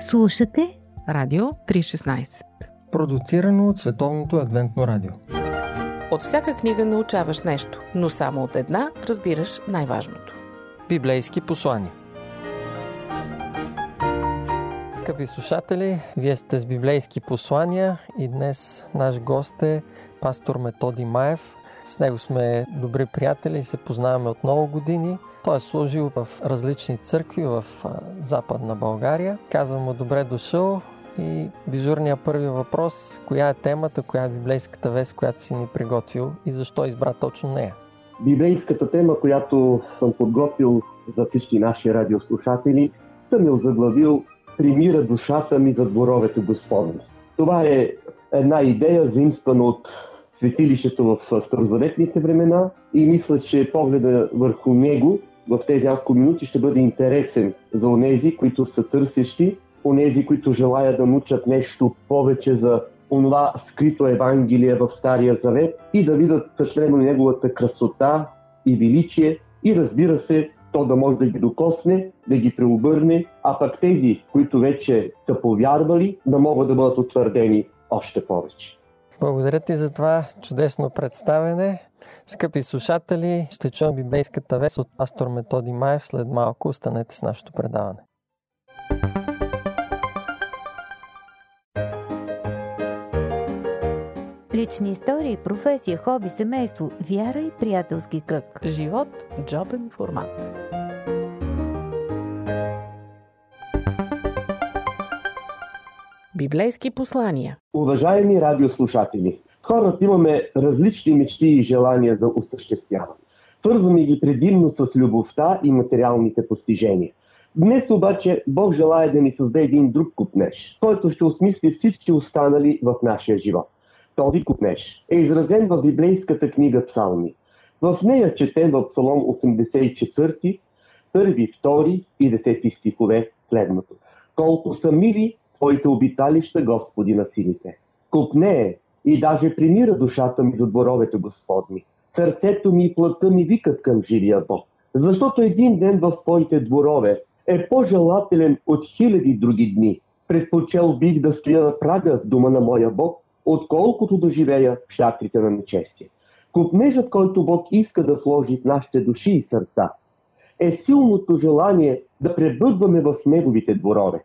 Слушате Радио 316 Продуцирано от Световното адвентно радио От всяка книга научаваш нещо, но само от една разбираш най-важното. Библейски послания Скъпи слушатели, вие сте с библейски послания и днес наш гост е пастор Методи Маев. С него сме добри приятели и се познаваме от много години. Той е служил в различни църкви в Западна България. Казвам му добре дошъл и дежурния първи въпрос, коя е темата, коя е библейската вест, която си ни приготвил и защо избра точно нея? Библейската тема, която съм подготвил за всички наши радиослушатели, съм я озаглавил Примира душата ми за дворовете Господни. Това е една идея, заимствана от светилището в старозаветните времена и мисля, че погледа върху него в тези няколко минути ще бъде интересен за онези, които са търсещи, онези, които желаят да научат нещо повече за онова скрито Евангелие в Стария Завет и да видят същевременно неговата красота и величие и разбира се, то да може да ги докосне, да ги преобърне, а пък тези, които вече са повярвали, да могат да бъдат утвърдени още повече. Благодаря ти за това чудесно представене. Скъпи слушатели, ще чуем библейската вест от пастор Методи Маев след малко. Останете с нашето предаване. Лични истории, професия, хоби, семейство, вяра и приятелски кръг. Живот – джобен формат. Библейски послания Уважаеми радиослушатели, хората имаме различни мечти и желания за осъществяване. Свързваме ги предимно с любовта и материалните постижения. Днес обаче Бог желая да ни създаде един друг купнеж, който ще осмисли всички останали в нашия живот. Този купнеж е изразен в библейската книга Псалми. В нея четем в Псалом 84, първи, втори и 10 стихове следното. Колко са мили Твоите обиталища, Господи на силите. Купнее и даже примира душата ми за дворовете Господни. Сърцето ми и плътта ми викат към живия Бог. Защото един ден в Твоите дворове е по-желателен от хиляди други дни. Предпочел бих да стоя на прага в дома на моя Бог, отколкото да живея в шатрите на нечестие. Купнежът, който Бог иска да вложи в нашите души и сърца, е силното желание да пребъдваме в Неговите дворове.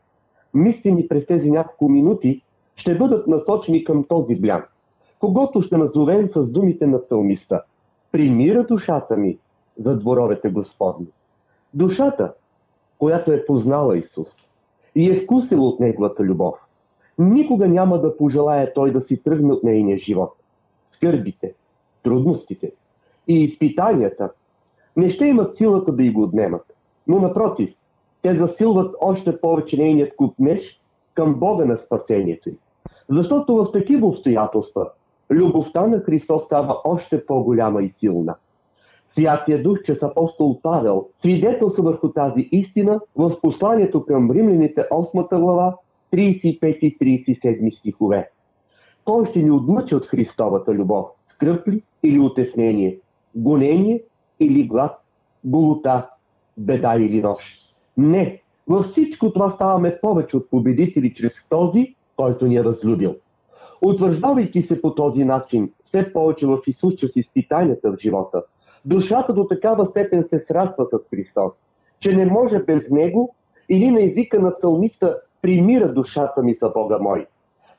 Мисли ни през тези няколко минути ще бъдат насочени към този блян, когато ще назовем с думите на псалмиста. Примира душата ми за дворовете Господни. Душата, която е познала Исус и е вкусила от Неговата любов, никога няма да пожелая той да си тръгне от нейния живот. Скърбите, трудностите и изпитанията не ще имат силата да й го отнемат, но напротив, те засилват още повече нейният купнеж към Бога на спасението й. Защото в такива обстоятелства любовта на Христос става още по-голяма и силна. Святия Дух, чрез апостол Павел, свидетелства върху тази истина в посланието към римляните 8 глава 35 и 37 стихове. Кой ще ни отмъчи от Христовата любов? Скръп ли или утеснение? Гонение или глад? Голота, беда или нощ? Не, във всичко това ставаме повече от победители чрез този, който ни е възлюбил. Утвърждавайки се по този начин, все повече в Исус чрез изпитанията в живота, душата до такава степен се сраства с Христос, че не може без Него или на езика на псалмиста примира душата ми за Бога мой.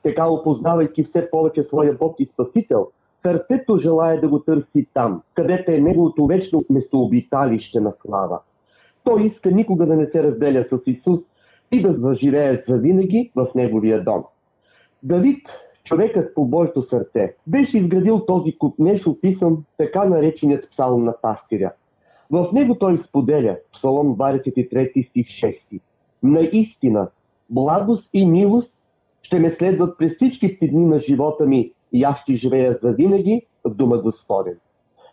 Така, опознавайки все повече своя Бог и Спасител, сърцето желая да го търси там, където е неговото вечно местообиталище на слава. Той иска никога да не се разделя с Исус и да заживее завинаги в неговия дом. Давид, човекът по Божието сърце, беше изградил този купнеж, описан така нареченият псалм на пастиря. В него той споделя, Псалом 23 стих 6. Наистина, благост и милост ще ме следват през всичките дни на живота ми и аз ще живея завинаги в дома Господен.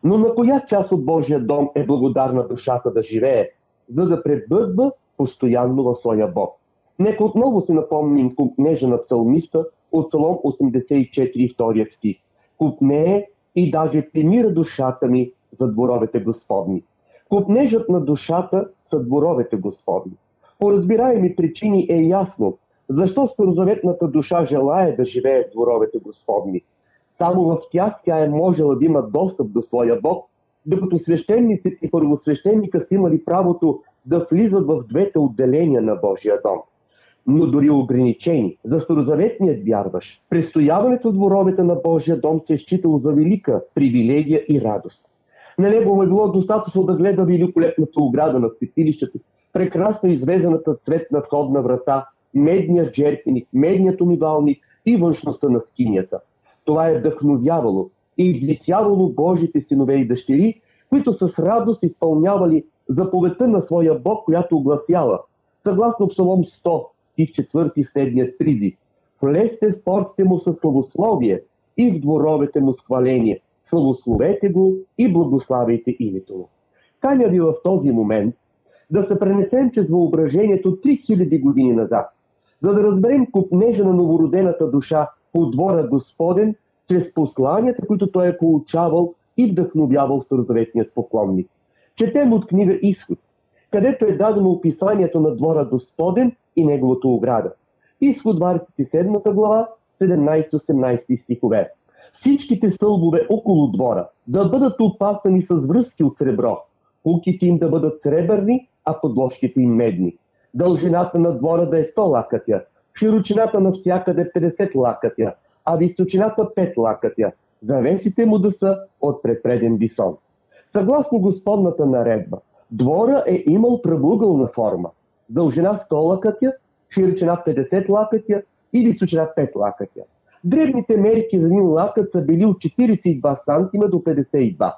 Но на коя част от Божия дом е благодарна душата да живее, за да пребъдва постоянно в своя Бог? Нека отново си напомним купнежа на псалмиста от Псалом 84, 2 стих. Купнее и даже примира душата ми за дворовете Господни. Купнежът на душата са дворовете Господни. По разбираеми причини е ясно, защо старозаветната душа желая да живее в дворовете Господни. Само в тях тя е можела да има достъп до своя Бог, докато свещениците и първосвещеника са имали правото да влизат в двете отделения на Божия дом. Но дори ограничени за старозаветният вярваш, престояването в дворовете на Божия дом се е считало за велика привилегия и радост. На него му е било достатъчно да гледа великолепната ограда на светилището, прекрасно извезената цветна входна врата, медният джерпеник, медният умивалник и външността на скинията. Това е вдъхновявало и извисявало Божите синове и дъщери, които с радост изпълнявали заповедта на своя Бог, която огласяла, съгласно Псалом 100, стих 4 следният призив. Влезте в портите му със славословие и в дворовете му с хваление. Славословете го и благославяйте името му. Каня ви в този момент да се пренесем чрез въображението 3000 години назад, за да разберем купнежа на новородената душа по двора Господен, чрез посланията, които той е получавал и вдъхновявал старозаветният поклонник. Четем от книга Изход, където е дадено описанието на двора Господен и неговата ограда. Изход 27 глава, 17-18 стихове. Всичките стълбове около двора да бъдат опасани с връзки от сребро, пулките им да бъдат сребърни, а подложките им медни. Дължината на двора да е 100 лакътя, широчината навсякъде 50 лакътя, а височината 5 лакътя. Завесите му да са от препреден висон. Съгласно Господната наредба, двора е имал правоъгълна форма. Дължина 100 лакътя, широчина 50 лакътя и височина 5 лакътя. Древните мерки за един лакът са били от 42 см до 52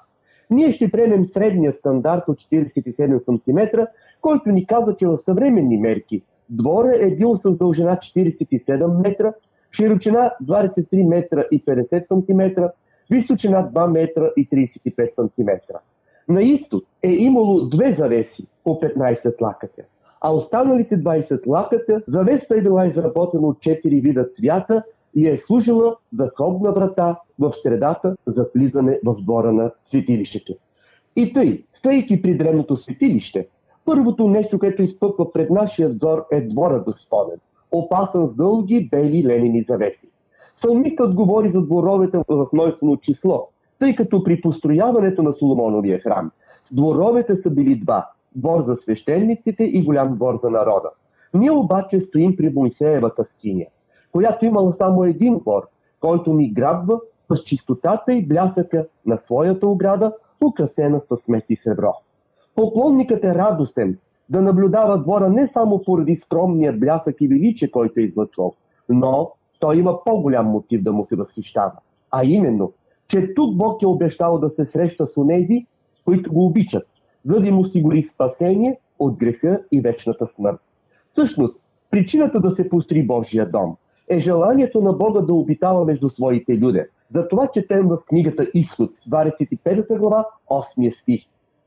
ние ще приемем средния стандарт от 47 см, който ни казва, че в съвременни мерки двора е бил с дължина 47 метра, широчина 23 метра и 50 см, височина 2 метра и 35 см. На изток е имало две завеси по 15 лакътя, а останалите 20 лакътя завеста е била изработена от 4 вида цвята и е служила за входна врата в средата за влизане в двора на светилището. И тъй, стъйки при древното светилище, първото нещо, което изпъква пред нашия взор е двора Господен, опасан с дълги бели ленини завеси. Псалмистът говори за дворовете в множествено число, тъй като при построяването на Соломоновия храм дворовете са били два – двор за свещениците и голям двор за народа. Ние обаче стоим при Моисеевата скиния – която имала само един двор, който ни грабва с чистотата и блясъка на своята ограда, украсена с смет и сребро. Поклонникът е радостен да наблюдава двора не само поради скромния блясък и величие, който е излъчвал, но той има по-голям мотив да му се възхищава. А именно, че тук Бог е обещал да се среща с онези, които го обичат, за да им осигури спасение от греха и вечната смърт. Всъщност, причината да се постри Божия дом е желанието на Бога да обитава между своите люди. Затова четем в книгата Изход, 25 глава, 8 стих.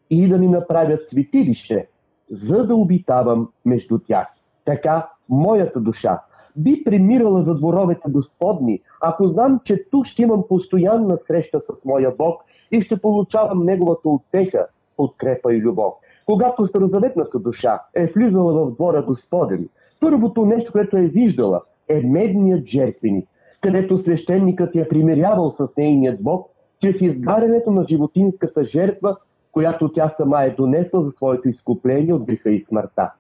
И да ми направят светилище, за да обитавам между тях. Така, моята душа би премирала за дворовете Господни, ако знам, че тук ще имам постоянна среща с моя Бог и ще получавам Неговата отеха, подкрепа и любов. Когато старозаветната душа е влизала в двора Господен, първото нещо, което е виждала, е медният жертвеник, където свещеникът е примирявал с нейният Бог, чрез изгарянето на животинската жертва, която тя сама е донесла за своето изкупление от греха и смъртта.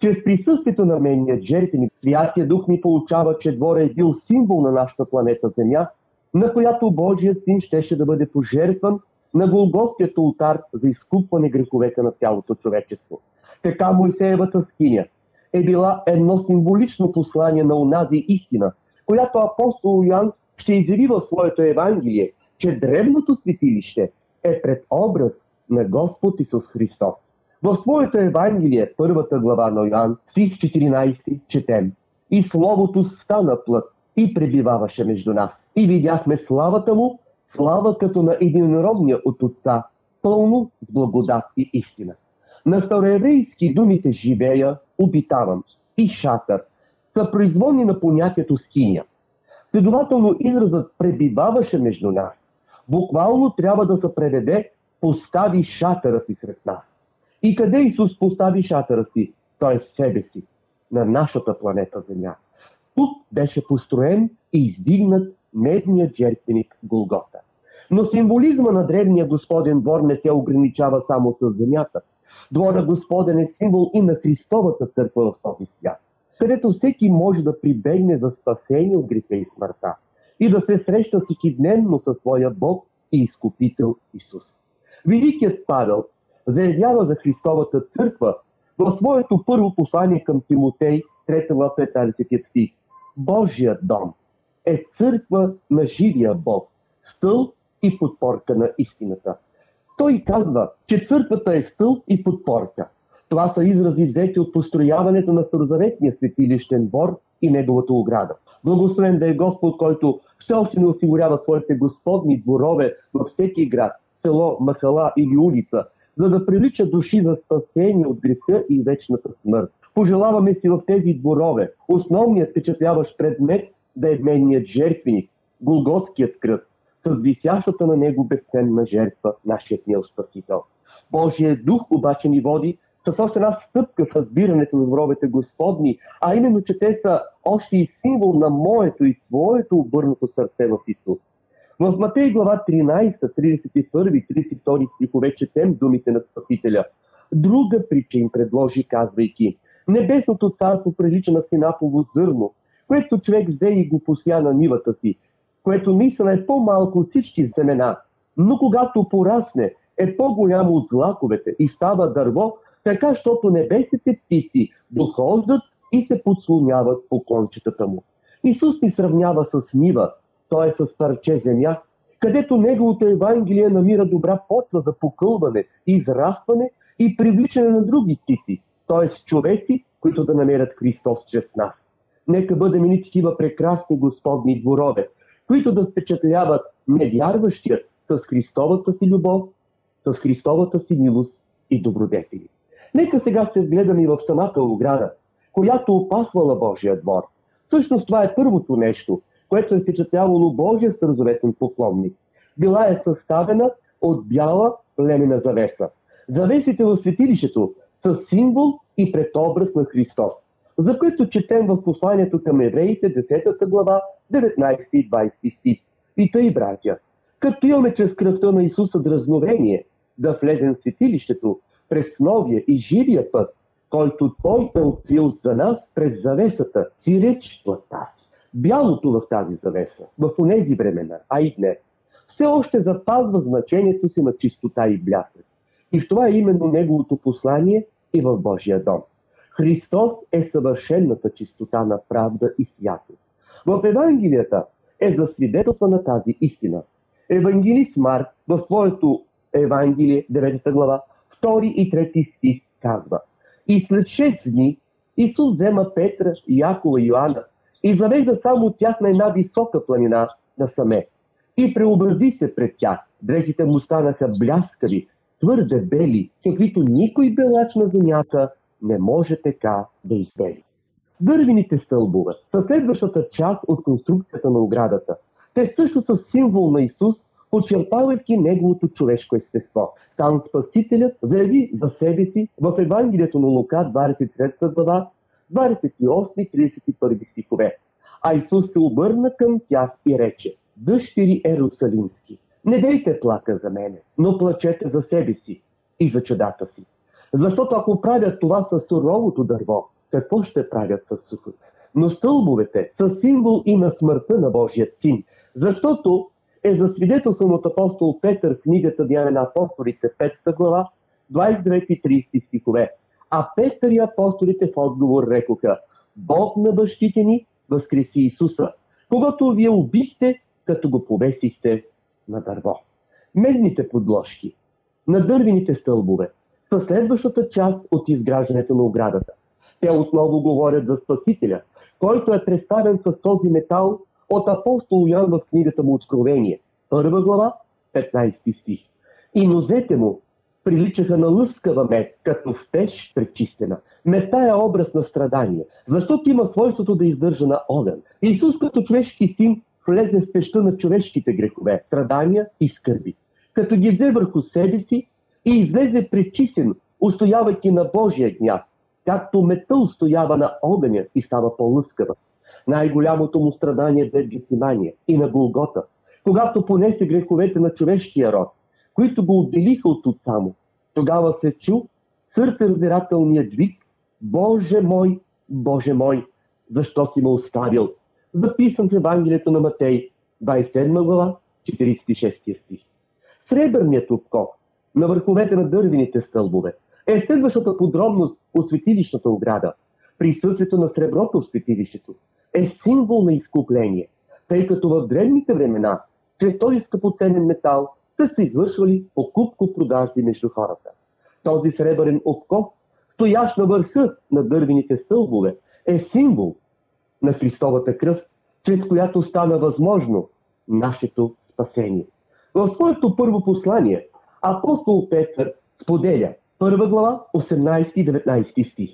Чрез присъствието на медният жертвеник, Святия Дух ни получава, че двора е бил символ на нашата планета Земя, на която Божият син щеше да бъде пожертван на Голгофският ултар за изкупване греховете на цялото човечество. Така Моисеевата скиня, е била едно символично послание на унази истина, която апостол Йоан ще изяви в своето Евангелие, че древното светилище е предобраз на Господ Исус Христос. В своето Евангелие, първата глава на Йоан, стих 14, четем И Словото стана плът и пребиваваше между нас. И видяхме славата му, слава като на единородния от Отца, пълно с благодат и истина. На староеврейски думите живея, обитавам и шатър са производни на понятието скиня. Следователно изразът пребиваваше между нас. Буквално трябва да се преведе постави шатъра си сред нас. И къде Исус постави шатъра си? Той е себе си. на нашата планета Земя. Тук беше построен и издигнат медният жертвеник Голгота. Но символизма на древния Господен двор не се ограничава само с земята. Двора Господен е символ и на Христовата църква в този свят, където всеки може да прибегне за спасение от греха и смъртта и да се среща всекидневно със своя Бог и Изкупител Исус. Великият Павел заявява за Христовата църква в своето първо послание към Тимотей, 3 глава 15 стих. Божият дом е църква на живия Бог, стълб и подпорка на истината. Той казва, че църквата е стълб и подпорка. Това са изрази взети от построяването на Старозаветния светилищен двор и неговата ограда. Благословен да е Господ, който все още не осигурява своите господни дворове във всеки град, село, махала или улица, за да привлича души за спасение от греха и вечната смърт. Пожелаваме си в тези дворове основният впечатляващ предмет да е менният жертвеник, Голготският кръст, с висящата на него безценна жертва, нашият мил Спасител. Божият дух обаче ни води с още една стъпка в разбирането на дворовете Господни, а именно, че те са още и символ на моето и твоето обърнато сърце в Исус. В Матей глава 13, 31, 32 стихове четем думите на Спасителя. Друга притча им предложи, казвайки, Небесното царство прилича на синапово зърно, което човек взе и го пося на нивата си, което наистина е по-малко от всички семена, но когато порасне, е по-голямо от злаковете и става дърво, така, защото небесните птици дохождат и се подслоняват по кончетата му. Исус ни сравнява с нива, т.е. с парче земя, където Неговото Евангелие намира добра почва за покълване, израстване и привличане на други птици, т.е. човеци, които да намерят Христос чрез нас. Нека бъдем и такива прекрасни Господни дворове, които да впечатляват невярващият с Христовата си любов, с Христовата си милост и добродетели. Нека сега се вгледаме и в самата ограда, която опасвала Божия двор. Всъщност това е първото нещо, което е впечатлявало Божия старозаветен поклонник. Била е съставена от бяла лемена завеса. Завесите в светилището са символ и предобраз на Христос, за което четем в посланието към евреите, 10 глава, 19 и 20 стих. И тъй, братя, като имаме чрез кръвта на Исуса дразновение да влезем в светилището през новия и живия път, който Той е открил за нас през завесата, си реч плата. Бялото в тази завеса, в онези времена, а и днес, все още запазва значението си на чистота и блясък. И в това е именно неговото послание и в Божия дом. Христос е съвършенната чистота на правда и святост. В Евангелията е за свидетелство на тази истина. Евангелист Марк в своето Евангелие, 9 глава, 2 и 3 стих казва И след 6 дни Исус взема Петра, Якова и Йоанна и завежда само тях на една висока планина насаме. И преобрази се пред тях. Дрехите му станаха бляскави, твърде бели, каквито никой белач на земята не може така да избели. Дървените стълбове са следващата част от конструкцията на оградата. Те също са символ на Исус, подчертавайки неговото човешко естество. Там Спасителят заяви за себе си в Евангелието на Лука 23 глава 28-31 стихове. А Исус се обърна към тях и рече, Дъщери Ерусалимски, не дейте плака за мене, но плачете за себе си и за чедата си. Защото ако правят това с суровото дърво, какво ще правят с сухото? Но стълбовете са символ и на смъртта на Божия син, защото е засвидетелстван от апостол Петър в книгата Диана на апостолите, 5 глава, 29 и 30 стихове. А Петър апостолите в отговор рекоха, Бог на бащите ни възкреси Исуса, когато вие убихте, като го повесихте на дърво. Медните подложки на дървените стълбове са следващата част от изграждането на оградата. Те отново говорят за Спасителя, който е представен с този метал от апостол Ян в книгата му Откровение, първа глава, 15 стих. И нозете му приличаха на лъскава мед, като в пеш пречистена. Мета е образ на страдание, защото има свойството да издържа на огън. Исус като човешки син влезе в пеща на човешките грехове, страдания и скърби. Като ги взе върху себе си и излезе пречистен, устоявайки на Божия гняв. както мета устоява на огъня и става по-лъскава. Най-голямото му страдание бе Гефсимания и на Голгота, когато понесе греховете на човешкия род, които го отделиха от отца му. Тогава се чу сърцераздирателният вик Боже мой, Боже мой, защо си ме оставил? Записан в Евангелието на Матей, 27 глава, 46 стих. Сребърният обков на върховете на дървените стълбове е следващата подробност от светилищната ограда. Присъствието на среброто в светилището е символ на изкупление, тъй като в древните времена чрез този скъпоценен метал са се извършвали покупко-продажби между хората. Този сребърен обков, стоящ на върха на дървените стълбове, е символ на Христовата кръв, чрез която стана възможно нашето спасение. В своето първо послание апостол Петър споделя първа глава 18 и 19 стих.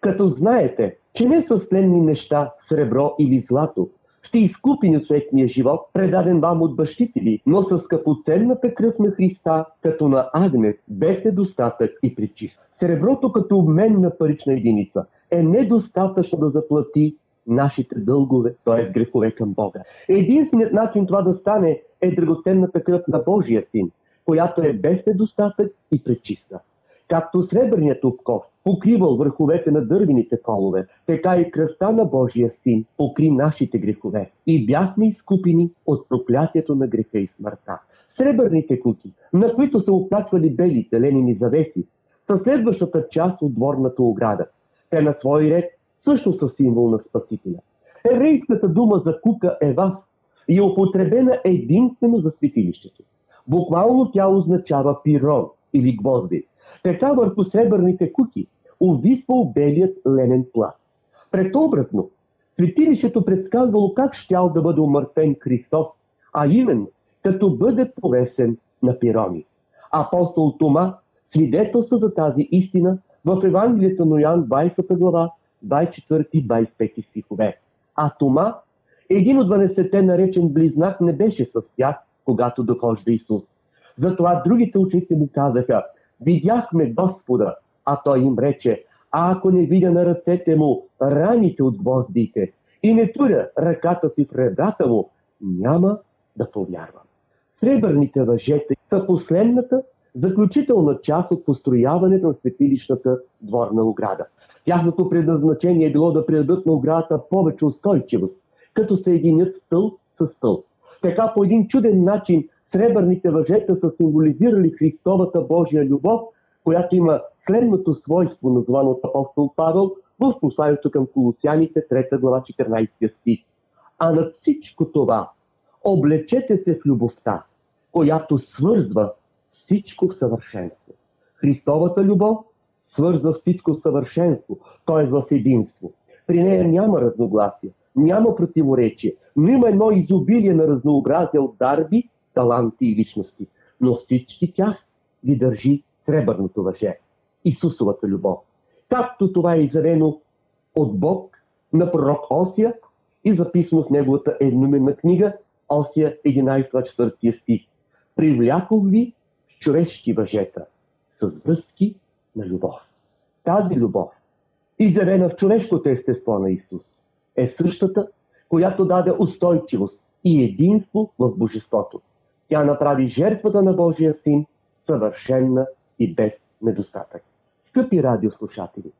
Като знаете, че не с тленни неща, сребро или злато, ще изкупи светния живот, предаден вам от бащите ви, но с скъпоценната кръв на Христа, като на агнец, без недостатък и причист. Среброто като обмен на парична единица е недостатъчно да заплати нашите дългове, т.е. грехове към Бога. Единственият начин това да стане е драгоценната кръв на Божия син, която е без недостатък и пречиста. Както сребърният обков покривал върховете на дървените колове, така и кръста на Божия син покри нашите грехове. И бяхме изкупени от проклятието на греха и смъртта. Сребърните куки, на които са оплаквали белите ленини завеси, са следващата част от дворната ограда. Те на свой ред също са символ на Спасителя. Еврейската дума за кука е вас и е употребена единствено за светилището. Буквално тя означава пирон или гвозди. Така върху сребърните куки увисвал белият ленен пласт. Претобразно, светилището предсказвало как щял да бъде умъртен Христос, а именно като бъде повесен на пирони. Апостол Тома свидетелства за тази истина в Евангелието на Йоан 20 глава 24-25 стихове. А Тома, един от 12-те наречен близнак, не беше с тях, когато дохожда Исус. Затова другите ученици му казаха, видяхме Господа, а той им рече, а ако не видя на ръцете му раните от гвоздите и не туря ръката си в ребрата му, няма да повярвам. Сребърните въжета са последната заключителна част от построяването на светилищната дворна ограда. Тяхното предназначение е било да придадат на оградата повече устойчивост, като се единят стълб с стълб. Така по един чуден начин сребърните въжета са символизирали Христовата Божия любов, която има следното свойство, названо от апостол Павел в посланието към Колосяните, 3 глава, 14 стих. А над всичко това облечете се в любовта, която свързва всичко в съвършенство. Христовата любов свързва всичко в съвършенство, т.е. в единство. При нея няма разногласие, няма противоречие, но има едно изобилие на разнообразие от дарби, таланти и личности. Но всички тях ги държи сребърното въже – Исусовата любов. Както това е изявено от Бог на пророк Осия и записано в неговата едноименна книга Осия 11.4 стих. Привлякох ви в човешки въжета с връзки на любов. Тази любов, изявена в човешкото естество на Исус, е същата, която даде устойчивост и единство в Божеството. Тя направи жертвата на Божия син съвършенна и без недостатък. Скъпи радиослушатели,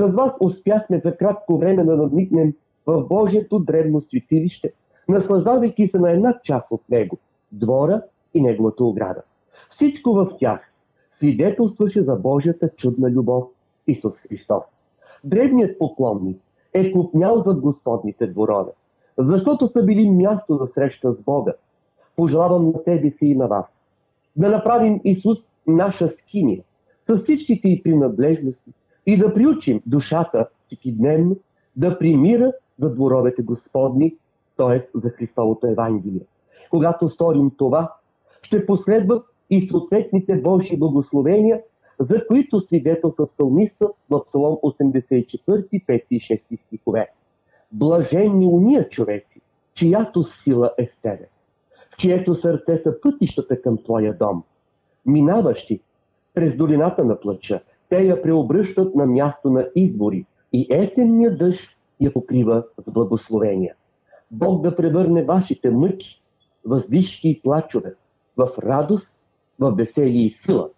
с вас успяхме за кратко време да надникнем в Божието древно светилище, наслаждавайки се на една част от него – двора и неговата ограда. Всичко в тях свидетелстваше за Божията чудна любов Исус Христос. Древният поклонник е купнял зад Господните дворове, защото са били място за среща с Бога. Пожелавам на тебе си и на вас да направим Исус наша скиния, с всичките й принадлежности и да приучим душата всеки дневно да примира за дворовете Господни, т.е. за Христовото Евангелие. Когато сторим това, ще последват и съответните Божии благословения, за които свидетелства псалмиста в Псалом 84, 5 и 6 стихове. Блаженни уния човеци, чиято сила е в тебе, чието сърце са пътищата към твоя дом, минаващи през долината на плача Те я преобръщат на място на избори и есенния дъжд я покрива с благословения. Бог да превърне вашите мъки, въздишки и плачове в радост, в веселие и сила,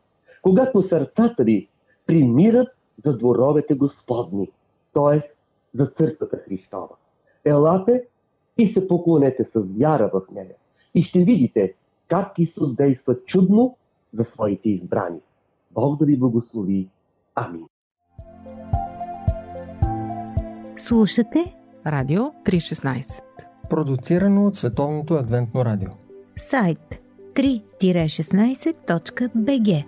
когато сърцата ви примират за дворовете Господни, т.е. за църквата Христова. Елате и се поклонете с вяра в нея и ще видите как Исус действа чудно за своите избрани. Бог да ви благослови. Амин. Слушате Радио 316. Продуцирано от Световното адвентно радио. сайт 3-16.bg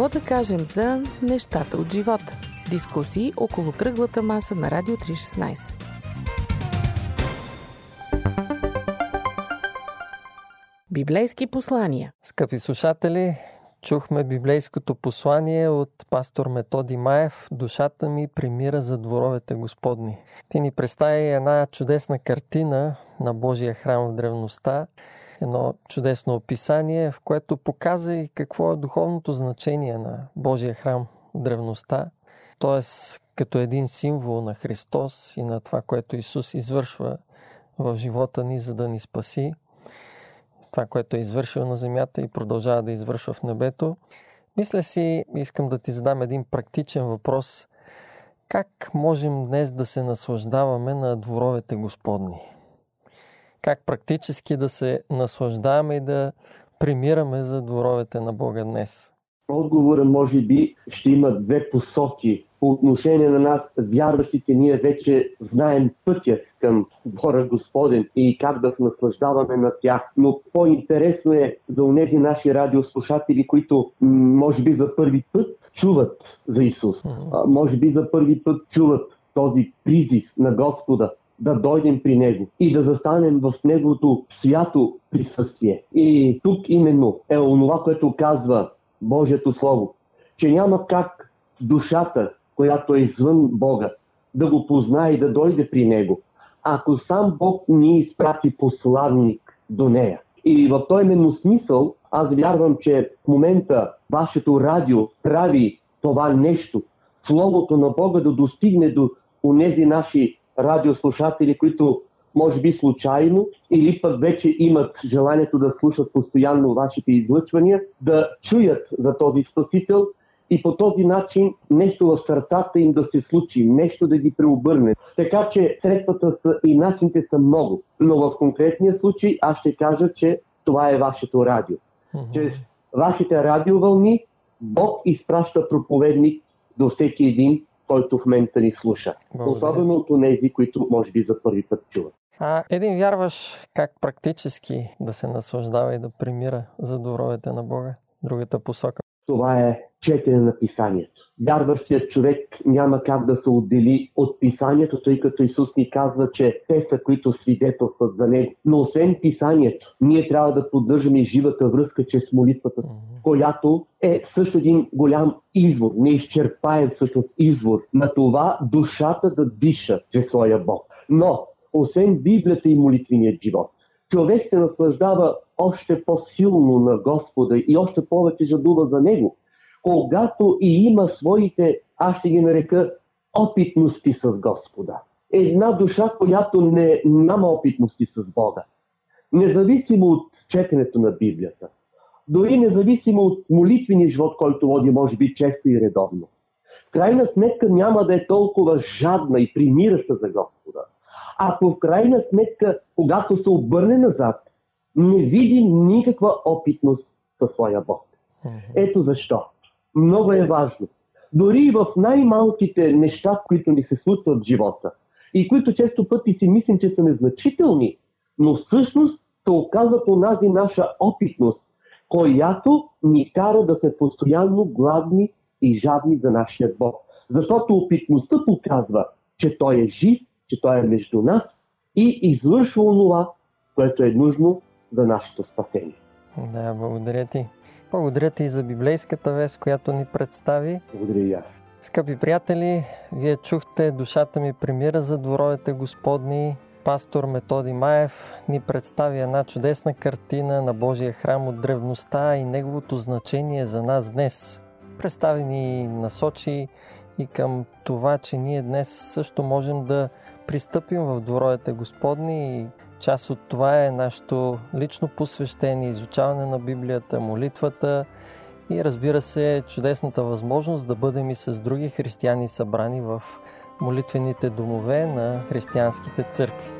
Какво да кажем за нещата от живота? Дискусии около кръглата маса на Радио 316. Библейски послания. Скъпи слушатели, чухме библейското послание от пастор Методи Маев «Душата ми примира за дворовете Господни». Ти ни представи една чудесна картина на Божия храм в древността, едно чудесно описание, в което показа и какво е духовното значение на Божия храм в древността, т.е. като един символ на Христос и на това, което Исус извършва в живота ни, за да ни спаси това, което е извършил на земята и продължава да извършва в небето. Мисля си, искам да ти задам един практичен въпрос. Как можем днес да се наслаждаваме на дворовете Господни? Как практически да се наслаждаваме и да примираме за дворовете на Бога днес? Отговорът може би ще има две посоки. По отношение на нас, вярващите, ние вече знаем пътя към двора Господен и как да се наслаждаваме на тях. Но по-интересно е за тези наши радиослушатели, които може би за първи път чуват за Исус. Може би за първи път чуват този призив на Господа да дойдем при Него и да застанем в Неговото свято присъствие. И тук именно е онова, което казва Божието Слово, че няма как душата, която е извън Бога, да го познае и да дойде при Него, ако сам Бог ни изпрати посланник до нея. И в този именно смисъл аз вярвам, че в момента вашето радио прави това нещо, Словото на Бога да достигне до онези наши радиослушатели, които може би случайно или пък вече имат желанието да слушат постоянно вашите излъчвания, да чуят за този Спасител и по този начин нещо в сърцата им да се случи, нещо да ги преобърне. Така че средствата са и начините са много. Но в конкретния случай аз ще кажа, че това е вашето радио. Чрез вашите радиовълни Бог изпраща проповедник до всеки един, който в момента ни слуша. Благодаря Особено от тези, които може би за първи път чуват. А един вярваш как практически да се наслаждава и да примира за дворовете на Бога? Другата посока. Това е четене на писанието. Вярващият човек няма как да се отдели от писанието, тъй като Исус ни казва, че те са, които свидетелстват за него. Но освен писанието, ние трябва да поддържаме живата връзка чрез молитвата, която е също един голям извор, неизчерпаем всъщност извор на това душата да диша чрез своя Бог. Но, освен Библията и молитвеният живот, човек се наслаждава още по-силно на Господа и още повече жадува за Него, когато и има своите, аз ще ги нарека, опитности с Господа. Една душа, която не, няма опитности с Бога, независимо от четенето на Библията, дори независимо от молитвения живот, който води, може би, често и редовно. В крайна сметка няма да е толкова жадна и примираща за Господа. Ако в крайна сметка, когато се обърне назад, не види никаква опитност със своя Бог. Ето защо. Много е важно. Дори и в най-малките неща, които ни се случват в живота и които често пъти си мислим, че са незначителни, но всъщност се оказват онази наша опитност, която ни кара да сме постоянно гладни и жадни за нашия Бог. Защото опитността показва, че Той е жив, че Той е между нас и извършва онова, което е нужно за нашето спасение. Да, благодаря ти. Благодаря ти и за библейската вест, която ни представи. Благодаря и аз. Скъпи приятели, вие чухте Душата ми примира за дворовете Господни. пастор Методи Маев ни представи една чудесна картина на Божия храм от древността и неговото значение за нас днес. Представи ни насочи и към това, че ние днес също можем да пристъпим в дворовете Господни и част от това е нашето лично посвещение, изучаване на Библията, молитвата и разбира се чудесната възможност да бъдем и с други християни събрани в молитвените домове на християнските църкви.